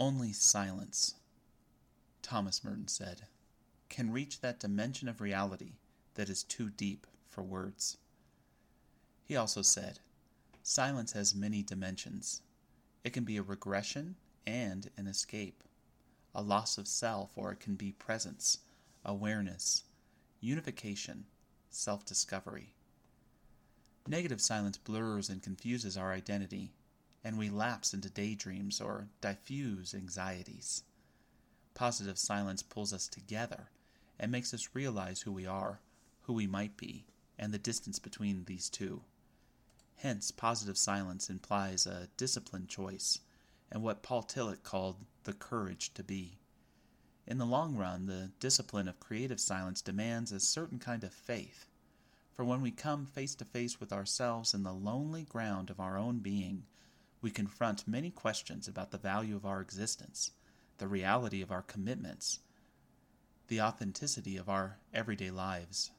Only silence, Thomas Merton said, can reach that dimension of reality that is too deep for words. He also said, Silence has many dimensions. It can be a regression and an escape, a loss of self, or it can be presence, awareness, unification, self discovery. Negative silence blurs and confuses our identity, and we lapse into daydreams or diffuse anxieties. Positive silence pulls us together and makes us realize who we are, who we might be, and the distance between these two. Hence, positive silence implies a disciplined choice and what Paul Tillich called the courage to be. In the long run, the discipline of creative silence demands a certain kind of faith. For when we come face to face with ourselves in the lonely ground of our own being, we confront many questions about the value of our existence, the reality of our commitments, the authenticity of our everyday lives.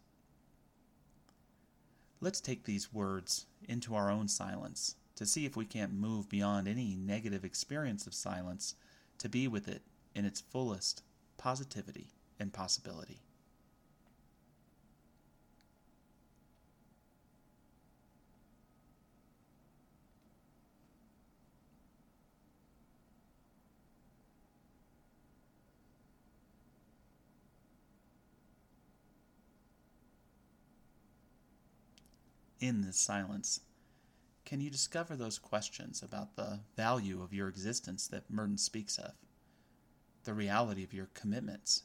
Let's take these words into our own silence to see if we can't move beyond any negative experience of silence to be with it in its fullest positivity and possibility. In this silence, can you discover those questions about the value of your existence that Merton speaks of? The reality of your commitments?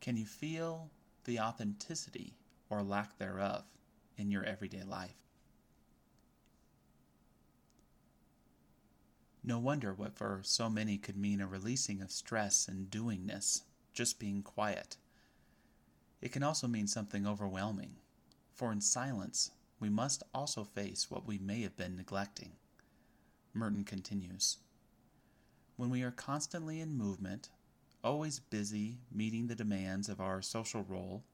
Can you feel the authenticity or lack thereof in your everyday life? No wonder what for so many could mean a releasing of stress and doingness, just being quiet. It can also mean something overwhelming, for in silence we must also face what we may have been neglecting. Merton continues When we are constantly in movement, always busy meeting the demands of our social role,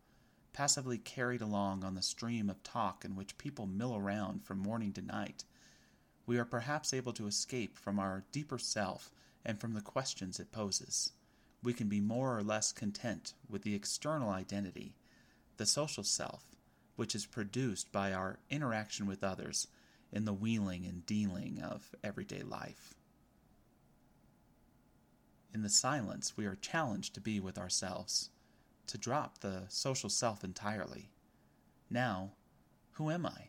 passively carried along on the stream of talk in which people mill around from morning to night, we are perhaps able to escape from our deeper self and from the questions it poses. We can be more or less content with the external identity, the social self, which is produced by our interaction with others in the wheeling and dealing of everyday life. In the silence, we are challenged to be with ourselves, to drop the social self entirely. Now, who am I?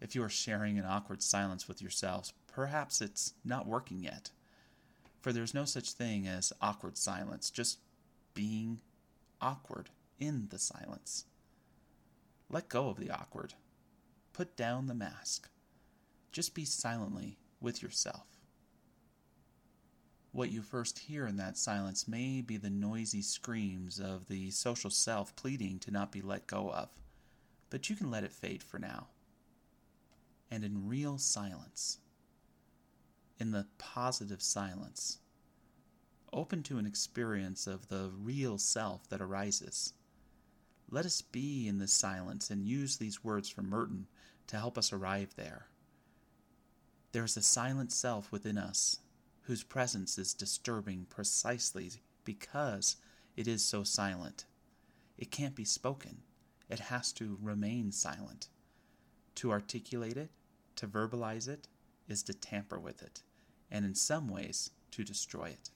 If you are sharing an awkward silence with yourselves, perhaps it's not working yet. For there's no such thing as awkward silence, just being awkward in the silence. Let go of the awkward. Put down the mask. Just be silently with yourself. What you first hear in that silence may be the noisy screams of the social self pleading to not be let go of, but you can let it fade for now. And in real silence, in the positive silence, open to an experience of the real self that arises let us be in this silence and use these words from Merton to help us arrive there. There is a silent self within us whose presence is disturbing precisely because it is so silent. It can't be spoken, it has to remain silent. To articulate it, to verbalize it, is to tamper with it, and in some ways, to destroy it.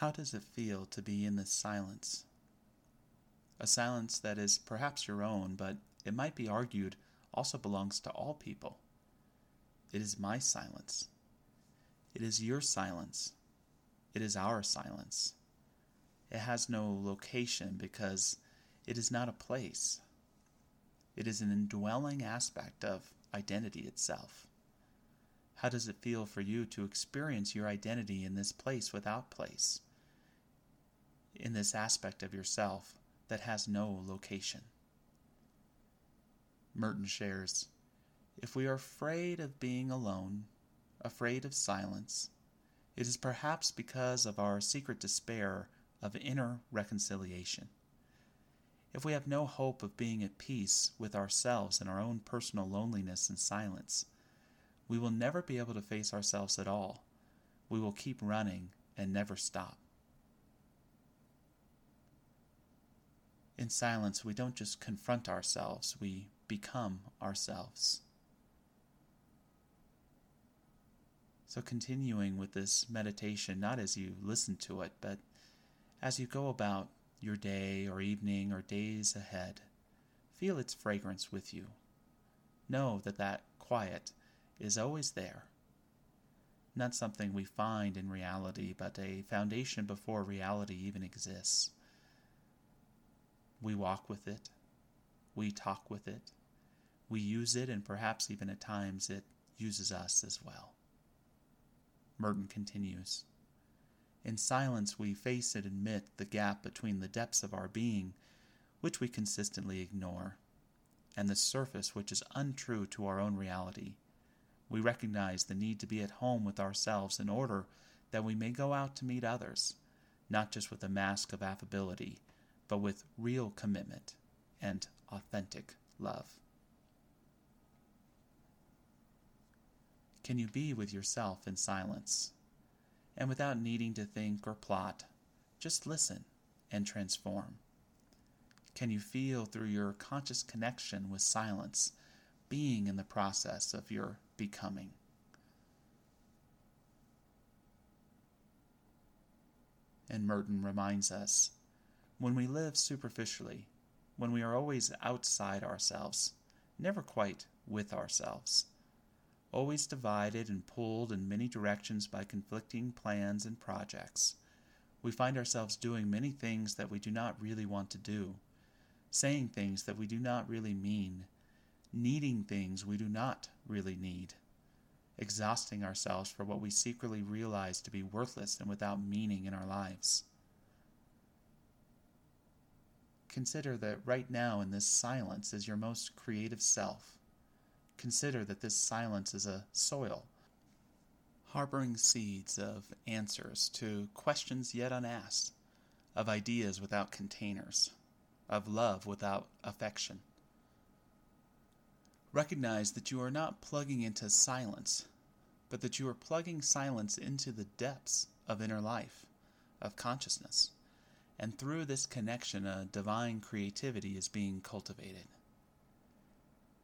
How does it feel to be in this silence? a silence that is perhaps your own, but it might be argued also belongs to all people. It is my silence. It is your silence. It is our silence. It has no location because it is not a place. It is an indwelling aspect of identity itself. How does it feel for you to experience your identity in this place without place? In this aspect of yourself that has no location? Merton shares If we are afraid of being alone, afraid of silence, it is perhaps because of our secret despair of inner reconciliation. If we have no hope of being at peace with ourselves and our own personal loneliness and silence, we will never be able to face ourselves at all. We will keep running and never stop. In silence, we don't just confront ourselves, we become ourselves. So, continuing with this meditation, not as you listen to it, but as you go about your day or evening or days ahead, feel its fragrance with you. Know that that quiet is always there. Not something we find in reality, but a foundation before reality even exists. We walk with it, we talk with it, we use it, and perhaps even at times it uses us as well. Merton continues. In silence, we face and admit the gap between the depths of our being, which we consistently ignore, and the surface which is untrue to our own reality. We recognize the need to be at home with ourselves in order that we may go out to meet others, not just with a mask of affability, but with real commitment and authentic love. Can you be with yourself in silence? And without needing to think or plot, just listen and transform. Can you feel through your conscious connection with silence, being in the process of your becoming. And Merton reminds us when we live superficially, when we are always outside ourselves, never quite with ourselves, always divided and pulled in many directions by conflicting plans and projects, we find ourselves doing many things that we do not really want to do, saying things that we do not really mean, needing things we do not really need, exhausting ourselves for what we secretly realize to be worthless and without meaning in our lives. Consider that right now in this silence is your most creative self. Consider that this silence is a soil, harboring seeds of answers to questions yet unasked, of ideas without containers, of love without affection. Recognize that you are not plugging into silence, but that you are plugging silence into the depths of inner life, of consciousness. And through this connection, a divine creativity is being cultivated.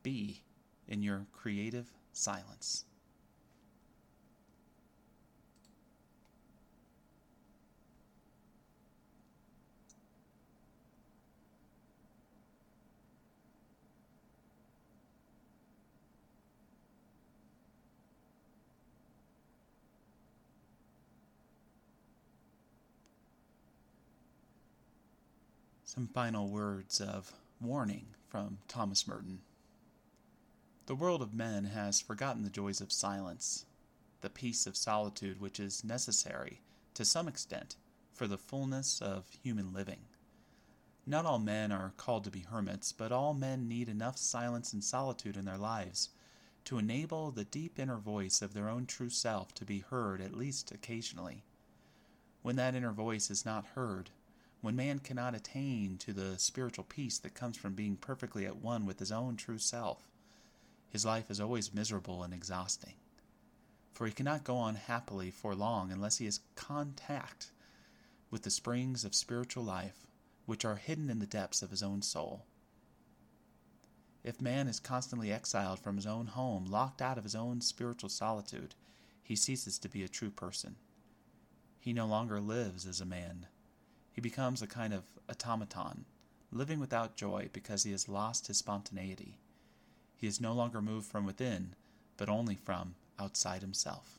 Be in your creative silence. Some final words of warning from Thomas Merton. The world of men has forgotten the joys of silence, the peace of solitude which is necessary, to some extent, for the fullness of human living. Not all men are called to be hermits, but all men need enough silence and solitude in their lives to enable the deep inner voice of their own true self to be heard at least occasionally. When that inner voice is not heard, when man cannot attain to the spiritual peace that comes from being perfectly at one with his own true self, his life is always miserable and exhausting. For he cannot go on happily for long unless he has contact with the springs of spiritual life which are hidden in the depths of his own soul. If man is constantly exiled from his own home, locked out of his own spiritual solitude, he ceases to be a true person. He no longer lives as a man, he becomes a kind of automaton, living without joy because he has lost his spontaneity. He is no longer moved from within, but only from outside himself.